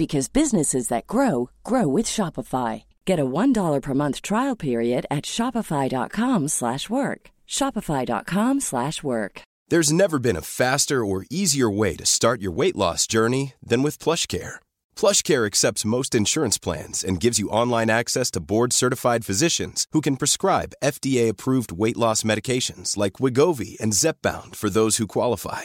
because businesses that grow grow with Shopify. Get a $1 per month trial period at shopify.com slash work. shopify.com slash work. There's never been a faster or easier way to start your weight loss journey than with PlushCare. PlushCare accepts most insurance plans and gives you online access to board-certified physicians who can prescribe FDA-approved weight loss medications like Wigovi and Zepbound for those who qualify.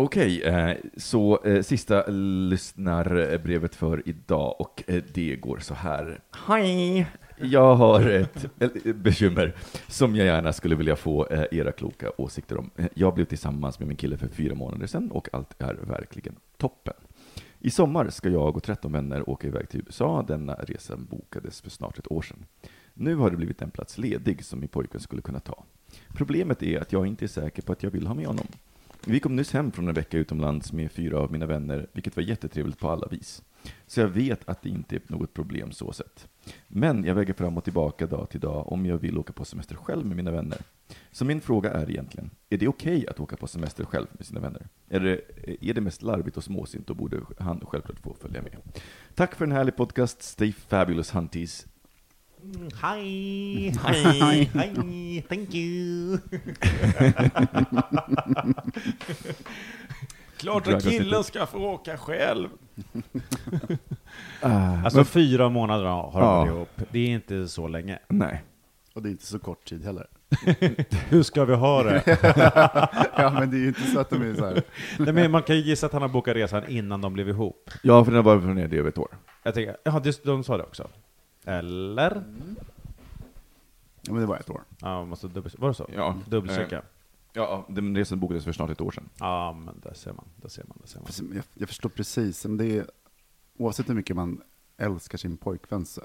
Okej, eh, så eh, sista lyssnarbrevet för idag och eh, det går så här. Hej! Jag har ett bekymmer som jag gärna skulle vilja få era kloka åsikter om. Jag blev tillsammans med min kille för fyra månader sedan och allt är verkligen toppen. I sommar ska jag och 13 vänner åka iväg till USA. Denna resa bokades för snart ett år sedan. Nu har det blivit en plats ledig som min pojke skulle kunna ta. Problemet är att jag inte är säker på att jag vill ha med honom. Vi kom nyss hem från en vecka utomlands med fyra av mina vänner, vilket var jättetrevligt på alla vis. Så jag vet att det inte är något problem så sett. Men jag väger fram och tillbaka dag till dag om jag vill åka på semester själv med mina vänner. Så min fråga är egentligen, är det okej att åka på semester själv med sina vänner? Är det, är det mest larvigt och småsint och borde han självklart få följa med? Tack för en härlig podcast, stay fabulous hunties. Hi! Hi! Hi! Thank you! Klart att killen ska få åka själv. Ah, Alltså fyra månader har Ja. de ihop. Det är inte så länge. nej. Och det är inte så kort tid heller. Hur ska vi ha det? ja, men det är ju inte så att de är så här. Nej, men man kan ju gissa att han har bokat resan innan de blev ihop. Ja, för den har varit från det över ett år. Jag tänker, ja, det- de sa det också. Eller? Ja, men det var ett år. Ja, man måste dubbel, var det så? Ja. Dubbelchecka. Eh, Ja, den resan bokades för snart ett år sedan. Ja, men där ser man, där ser man, där ser man. Jag, jag förstår precis, men det är, oavsett hur mycket man älskar sin pojkvän så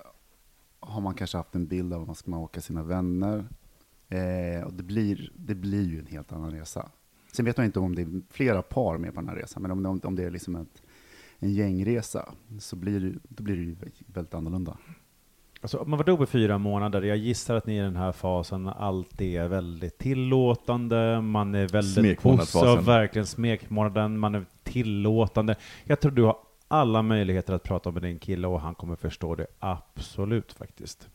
har man kanske haft en bild av att man ska åka sina vänner. Eh, och det blir, det blir ju en helt annan resa. Sen vet man inte om det är flera par med på den här resan, men om, om, om det är liksom ett, en gängresa så blir det, då blir det ju väldigt annorlunda. Alltså, man varit ihop i fyra månader, jag gissar att ni i den här fasen alltid är väldigt tillåtande, man är väldigt positiv, verkligen smekmånaden, man är tillåtande. Jag tror du har alla möjligheter att prata med din kille och han kommer förstå det absolut faktiskt.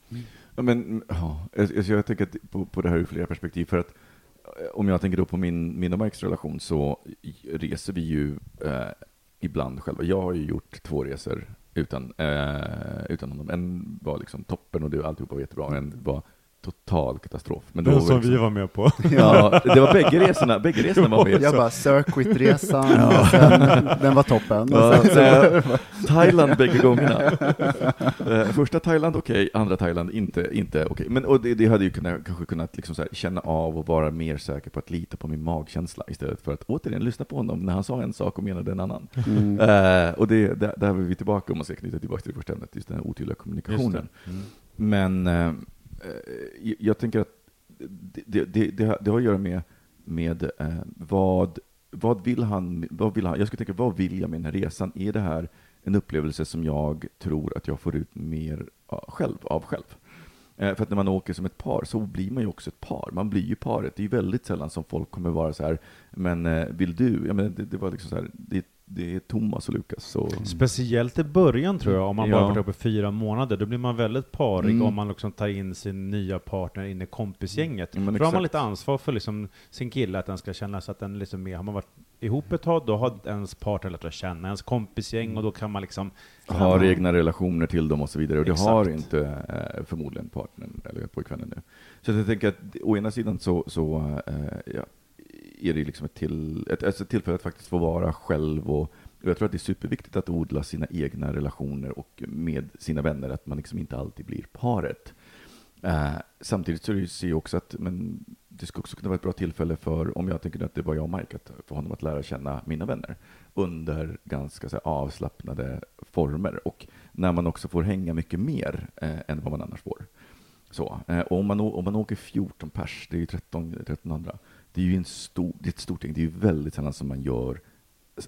Ja, men, ja, jag, jag- tänker på, på det här ur flera perspektiv. För att eh, om jag tänker då på min, min och Mikes relation så reser vi ju eh, ibland själva. Jag har ju gjort två resor utan, eh, utan honom. En var liksom toppen och du, alltihopa var jättebra. En var total katastrof. Men då Den var som liksom- vi var med på. Ja, det var bägge resorna. Bägge resorna var med. Jag bara, circuitresan, sen, den var toppen. Ja, sen, så, nej, Thailand bägge gångerna. Eh, Första Thailand okej, andra Thailand inte, inte okej. Men och det, det hade ju kunnat, kanske kunnat liksom så här, känna av och vara mer säker på att lita på min magkänsla istället för att återigen lyssna på honom när han sa en sak och menade en annan. mm. Eh, och det, där, där är vi tillbaka, om man ska knyta tillbaka till det första ämnet, just den här otydliga kommunikationen. Mm. Men eh, eh, Eh, jag tänker att det, det, det, det, har, det har att göra med, med eh, vad, vad, vill han, vad vill han? Jag skulle tänka, vad vill jag med den här resan? Är det här en upplevelse som jag tror att jag får ut mer själv, av själv? Eh, för att när man åker som ett par så blir man ju också ett par. Man blir ju paret. Det är ju väldigt sällan som folk kommer vara så här, men eh, vill du? Ja, men det, det var liksom så här, det, är det är Thomas och Lukas. Så, Speciellt i början tror jag, om man Ja. bara varit uppe fyra månader, då blir man väldigt parig Mm. om man liksom tar in sin nya partner in i kompisgänget. Ja, men För då har man lite ansvar för liksom sin kille, att den ska känna sig att den liksom är, har man varit ihop ett tag, då har ens partner lätt att känna ens kompisgäng och då kan man liksom har egna relationer till dem och så vidare. Och det Exakt. har inte eh, förmodligen partnern eller pojkvännen nu. Så jag tänker att å ena sidan så, så eh, ja, är det liksom ett, till, ett, alltså ett tillfälle att faktiskt få vara själv och och jag tror att det är superviktigt att odla sina egna relationer och med sina vänner, att man liksom inte alltid blir paret. Eh, samtidigt så är det ju- ser jag också att men det skulle också kunna vara ett bra tillfälle för, om jag tänker att det var jag och Mike, att för honom att lära känna mina vänner under ganska så här, avslappnade former och när man också får hänga mycket mer eh, än vad man annars får. Så, eh, och om, man, om man åker 14 pers, det är ju 13, 1300, det är ju en stor, det är ett stort gäng, det är ju väldigt sällan som man gör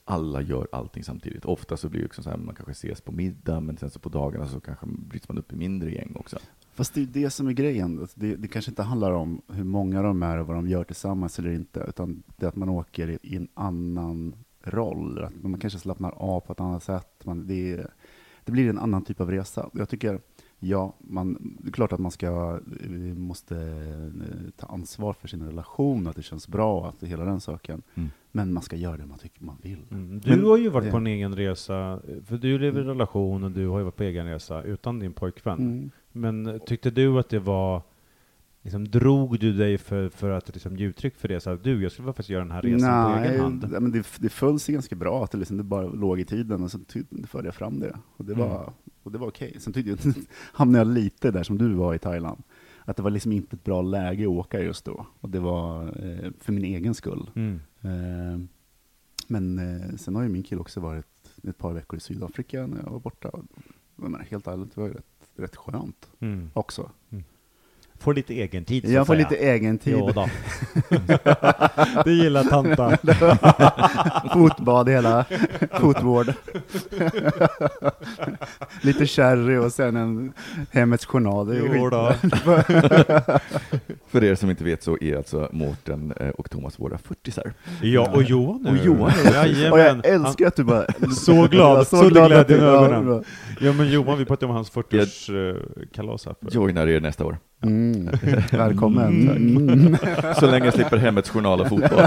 alla gör allting samtidigt. Ofta så blir det också så här, man kanske ses på middag, men sen så på dagarna så kanske bryts man upp i mindre gäng också. Fast det är ju det som är grejen. Alltså, det, det kanske inte handlar om hur många de är och vad de gör tillsammans eller inte, utan det är att man åker i, i en annan roll. Att man kanske slappnar av på ett annat sätt. Man, det, är- det blir en annan typ av resa. Jag tycker, ja, man, det är klart att man ska, vi måste eh, ta ansvar för sin relation, att det känns bra, att det, hela den saken. Mm. Men man ska göra det man tycker man vill. Mm. Du Men- har ju varit ja. på en egen resa, för du lever i relation och du har ju varit på egen resa utan din pojkvän. Mm. Men tyckte du att det var, liksom, drog du dig för, för att liksom, ge uttryck för det? Så att du, jag skulle faktiskt göra den här resan på egen hand. Nej, men det, det föll sig ganska bra, att det, liksom, det bara låg i tiden och så förde jag fram det. Och det var, Mm. och det var okej. Sen tyckte jag, hamnade jag lite där som du var i Thailand. Att det var liksom inte ett bra läge att åka just då. Och det var eh, för min egen skull. Mm. Eh, men eh, sen har ju min kille också varit ett par veckor i Sydafrika när jag var borta. Och, jag menar, helt ärligt, det var ju rätt, rätt skönt Mm. också. Får lite egen tid så Jag får säga. lite egen tid. Jo då. det gillar tanta. Fotbad hela, fotvård. Lite sherry och sen en Hemmets Journal. Det är ju Jo då. För er som inte vet så är alltså Mårten eh, och Thomas våra 40 Ja, och Johan nu. Och Johan Jajamän. Och jag älskar att du bara... Så glad, så glad glädje i ögonen. Ja men Johan, vi pratade om hans 40-årskalas här. för- Joinar er nästa år. Mm. Välkommen. Mm. Så länge jag slipper Hemmets Journal och fotboll.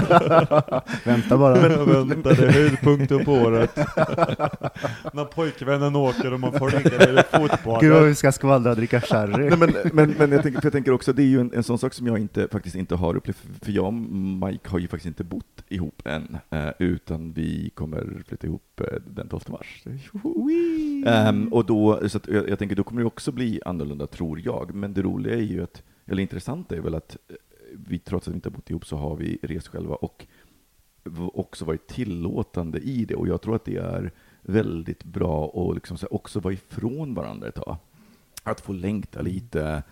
Vänta bara. vänta, det är höjdpunkten på året. När pojkvännen åker och man får lägga ner i fotboll. Gud vad vi ska skvallra och dricka sherry. Nej, men men, men jag, tänker, för jag tänker också, det är ju en, en sån sak som jag inte, faktiskt inte har upplevt, för jag och Mike har ju faktiskt inte bott ihop än, eh, utan vi kommer flytta ihop eh, den 12 mars. Ehm, och då, så jag, jag tänker, då kommer det också bli annorlunda, tror jag. Men det roliga är ju att, eller intressanta är väl att eh, vi, trots att vi inte har bott ihop, så har vi rest själva och också varit tillåtande i det. Och jag tror att det är väldigt bra att liksom också vara ifrån varandra ett tag. Att få längta lite,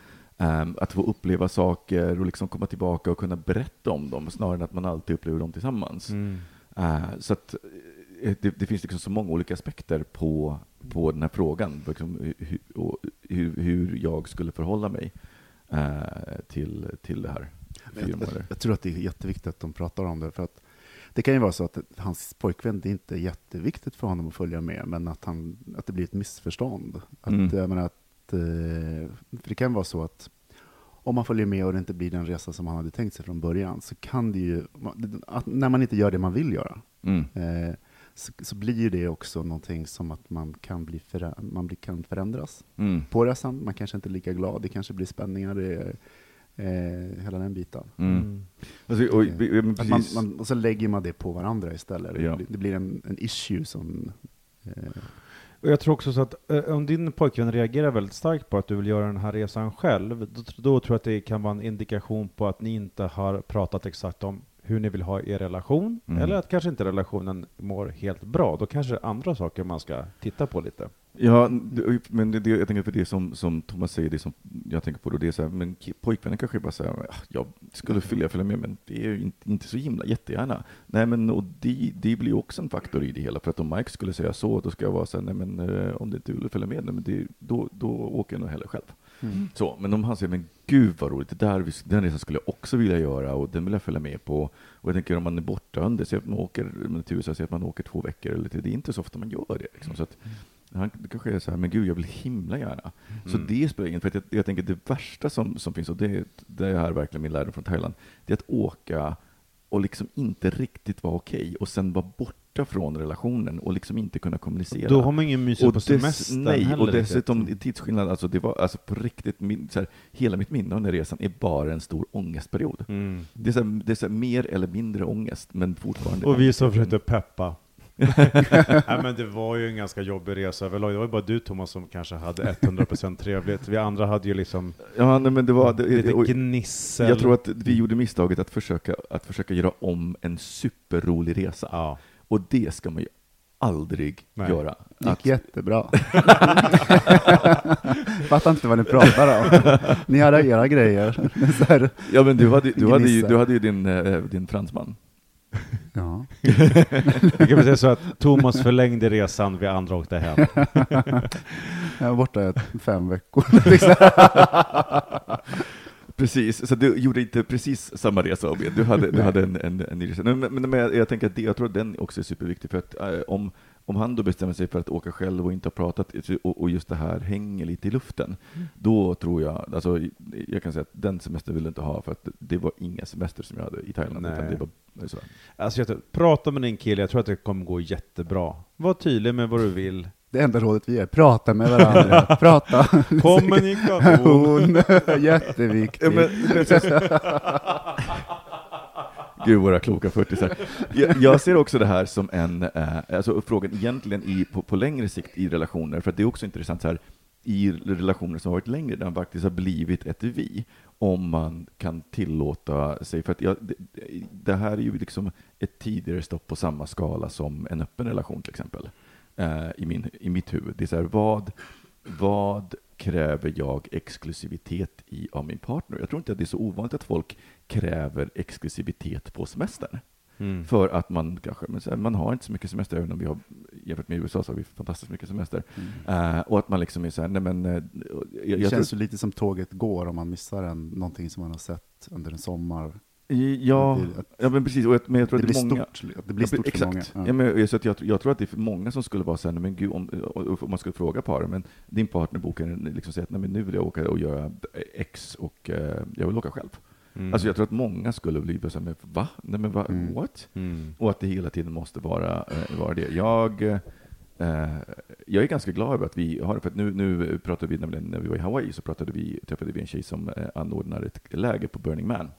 att få uppleva saker och liksom komma tillbaka och kunna berätta om dem, snarare än att man alltid upplever dem tillsammans. Mm. Eh, så att eh, det, det finns liksom så många olika aspekter på, på den här frågan, liksom, hur, hur, hur jag skulle förhålla mig eh, till, till det här. Jag, jag tror att det är jätteviktigt att de pratar om det. För att det kan ju vara så att hans pojkvän, det är inte jätteviktigt för honom att följa med, men att, han, att det blir ett missförstånd. Att, Mm. jag menar att, för det kan vara så att om man följer med och det inte blir den resa som han hade tänkt sig från början, så kan det ju, att när man inte gör det man vill göra, Mm. eh, så, så blir det också någonting som att man kan, bli förä- man blir, kan förändras Mm. på resan. Man kanske inte är lika glad, det kanske blir spänningar, det är, eh, hela den biten. Mm. Alltså, och, Att man, man, och så lägger man det på varandra istället. Ja. Det, blir- det blir en, en issue som... Eh, och jag tror också så att eh, om din pojkvän reagerar väldigt starkt på att du vill göra den här resan själv, då, då tror jag att det kan vara en indikation på att ni inte har pratat exakt om hur ni vill ha er relation, Mm. eller att kanske inte relationen mår helt bra. Då kanske det är andra saker man ska titta på lite. Ja, men det, det, jag tänker på det som, som Thomas säger, det som jag tänker på då, det är så här, men pojkvännen kanske bara säger, "Ah, jag skulle vilja följa med, men det är ju inte, inte så himla jättegärna. Nej, men och det, det blir också en faktor i det hela, för att om Mike skulle säga så, då ska jag vara så här, nej men eh, om det inte vill följa med, nej, men det, då, då åker jag nog hellre själv. mm. Så, men om han säger, men gud vad roligt, det där, den resan skulle jag också vilja göra och den vill jag följa med på. Och jag tänker om man är borta under, att man åker till USA, säg att man åker två veckor eller det är inte så ofta man gör det. Liksom, så att, han kanske är så här, men gud, jag vill himla gärna. Så Mm. det spelar ingen för att jag, jag tänker det värsta som, som finns, och det, det är här verkligen min lärdom från Thailand, det är att åka och liksom inte riktigt vara okej och sen vara borta från relationen och liksom inte kunna kommunicera. Då har man ingen mysigt på dess- semestern Nej, heller och dessutom tidsskillnad, alltså det var alltså på riktigt, min, så här, hela mitt minne av den här resan är bara en stor ångestperiod. Mm. Det är, så här, det är så här, mer eller mindre ångest, men fortfarande Och vi som försökte peppa. Nej men det var ju en ganska jobbig resa överlag. Det var ju bara du Thomas som kanske hade 100% trevligt. Vi andra hade ju liksom Ja, nej, men det var... Det, lite och, gnissel. jag tror att vi gjorde misstaget att försöka, att försöka göra om en superrolig resa. Ja. Och det ska man ju aldrig Nej. göra. Det gick Att, jättebra. Fattar inte vad ni pratar om. Ni hade era grejer. Så här, ja, men du hade, du hade, ju, du hade ju din, eh, din fransman. ja. Vi kan väl säga så att Thomas förlängde resan, vi andra åkte hem. Jag var borta i fem veckor. Precis, så du gjorde inte precis samma resa av Du hade, du hade en, en, en ny resa. Men, men, men jag, jag tänker att det, jag tror att den också är superviktig, för att eh, om, om han då bestämmer sig för att åka själv och inte har pratat, och, och just det här hänger lite i luften, då tror jag, alltså jag kan säga att den semestern vill jag inte ha, för att det var ingen semester som jag hade i Thailand, Nej. utan det var sådär. Alltså, jag prata med din kille, jag tror att det kommer gå jättebra. Var tydlig med vad du vill. Det enda rådet vi ger, prata med varandra. Prata. Kommunikation! Jätteviktigt. Ja, men. Gud, våra kloka 40 jag, jag ser också det här som en, eh, alltså frågan egentligen i, på, på längre sikt i relationer, för att det är också intressant så här, i relationer som har varit längre, där man faktiskt har blivit ett vi, om man kan tillåta sig, för att jag, det, det här är ju liksom ett tidigare stopp på samma skala som en öppen relation till exempel, eh, i, min, i mitt huvud. Det är så här, vad, vad kräver jag exklusivitet i av min partner? Jag tror inte att det är så ovanligt att folk kräver exklusivitet på semestern. Mm. För att man kanske, men så här, man har inte så mycket semester, även om vi har, jämfört med USA så har vi fantastiskt mycket semester. Eh, och att man liksom är så här, nej men, eh, jag, Det jag känns tror, ju lite som tåget går om man missar en, någonting som man har sett under en sommar. Ja, ja men precis. Och jag, men jag tror det att det blir många... stort, att det blir stort för Exakt. många. Ja. Ja. men, så att jag, jag tror att det är för många som skulle vara så här, men gud, om, om man skulle fråga paren, men din partner bokar liksom säger att nej, men nu vill jag åka och göra X och eh, jag vill åka själv. Mm. Alltså jag tror att många skulle bli så här, men va? Nej men va? Mm. What? Mm. Och att det hela tiden måste vara, eh, vara det. Jag, eh, jag är ganska glad över att vi har det, för att nu, nu pratade vi, nämligen när vi var i Hawaii, så pratade vi, träffade vi en tjej som eh, anordnar ett läger på Burning Man.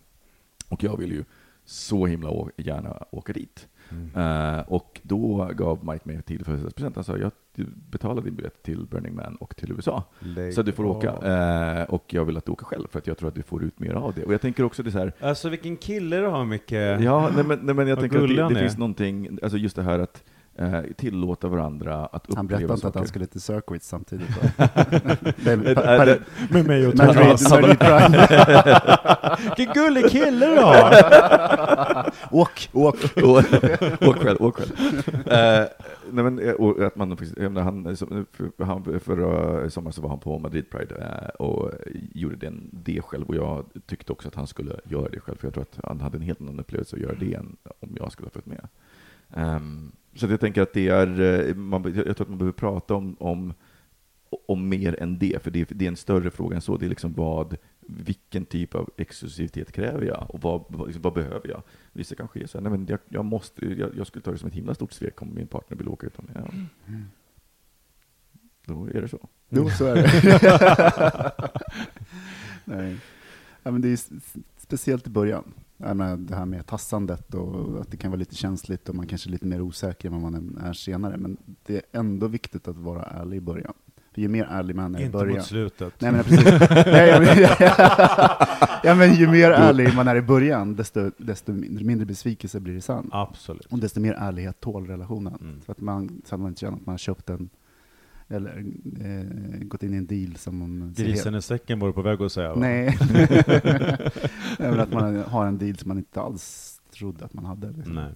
Och jag vill ju så himla gärna åka dit. Eh, och då gav Mike mig till födelsedagspresent. Han sa, jag betalar din biljett till Burning Man och till USA. Så du får åka. Eh, och jag vill att du åker själv, för att jag tror att du får ut mer av det. Och jag tänker också det så här, Alltså vilken kille du har mycket. Ja, nej, men, nej, men jag tänker att det, det finns någonting, alltså just det här att tillåta varandra att uppleva Han berättade inte att saker. han skulle till Circuit samtidigt. Eh, eh, Med mig och Madrid, Thomas. Madrid Prime. Vilken gullig kille du har! Åk, åk! åk själv, åk själv. Eh, nej, men, eh, och att man, han, han, förra sommaren så var han på Madrid Pride eh, och gjorde den, det själv. Och jag tyckte också att han skulle göra det själv, för jag tror att han hade en helt annan upplevelse att göra det än om jag skulle ha följt med. Ehm, så jag tänker att det är, eh, man, jag tror att man behöver prata om, om, om mer än det, för det, det är en större fråga än så. Det är liksom vad, vilken typ av exklusivitet kräver jag och vad, vad, liksom, vad behöver jag? Vissa kanske är så här, nej men jag, jag, måste, jag, jag skulle ta det som ett himla stort svek om min partner vill åka mig. Ja. Då är det så. Jo, så är det. Nej. Ja, men det är speciellt i början. Jag menar, det här med tassandet och att det kan vara lite känsligt och man kanske är lite mer osäker än vad man är senare. Men det är ändå viktigt att vara ärlig i början. För ju mer ärlig man är i Inte början... mot slutet. Nej, men precis. Nej, men, ja, men ju mer ärlig man är i början, desto, desto mindre besvikelse blir det sen. Absolut. Och desto mer ärlighet tål relationen. Mm. Så, att man, så att man inte känner att man har köpt en, eller eh, gått in i en deal som man ser Grisen i säcken var du på väg att säga va? Nej. Nej, men att man har en deal som man inte alls trodde att man hade. Liksom. Nej.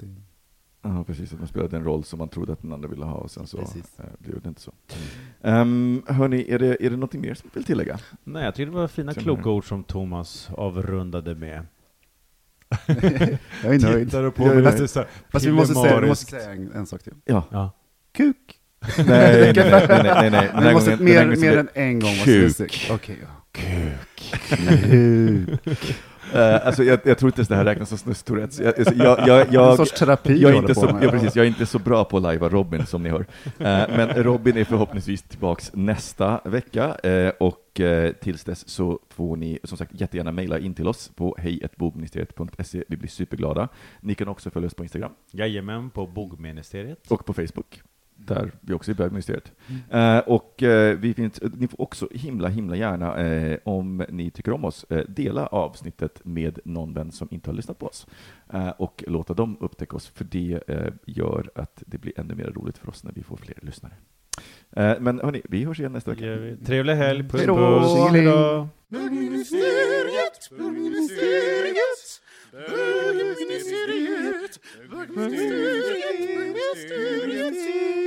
Ja, precis. Att man spelade en roll som man trodde att den andra ville ha och sen så Precis. eh, blev det inte så. Um, hörni, är det, är det något mer som du vill tillägga? Nej, jag tycker det var fina kloka ord som Thomas avrundade med. jag är nöjd. Tittar du på Jag är nöjd. lite så här Fast vi måste säga, vi måste säga en, en sak till. Ja. Ja. Kuk! Nej, nej, nej, nej, nej, nej. Den här måste gången- den här mer, gången mer än en gång. Kuk. Okej, ja. Kuk. Eh, alltså, jag, jag tror inte ens det här räknas som snusstourettes. Jag, alltså, jag, jag, En jag, sorts terapi jag, är inte så, ja, precis, jag är inte så bra på att lajva Robin som ni hör. Eh, men Robin är förhoppningsvis tillbaks nästa vecka eh, och tills dess så får ni som sagt jättegärna mejla in till oss på hejatbogministeriet.se. Vi blir superglada. Ni kan också följa oss på Instagram Jajamän, på bogministeriet. och på Facebook där vi också är bögministeriet. Eh, och eh, vi finns, ni får också himla, himla gärna, eh, om ni tycker om oss, eh, dela avsnittet med någon vän som inte har lyssnat på oss. Eh, och låta dem upptäcka oss, för det eh, gör att det blir ännu mer roligt för oss när vi får fler lyssnare. Eh, men hörni, vi hörs igen nästa vecka. Trevlig helg, puss Hej då. puss. Hejdå. Bögministeriet, bögministeriet, bögministeriet, bögministeriet, bögministeriet, bögministeriet.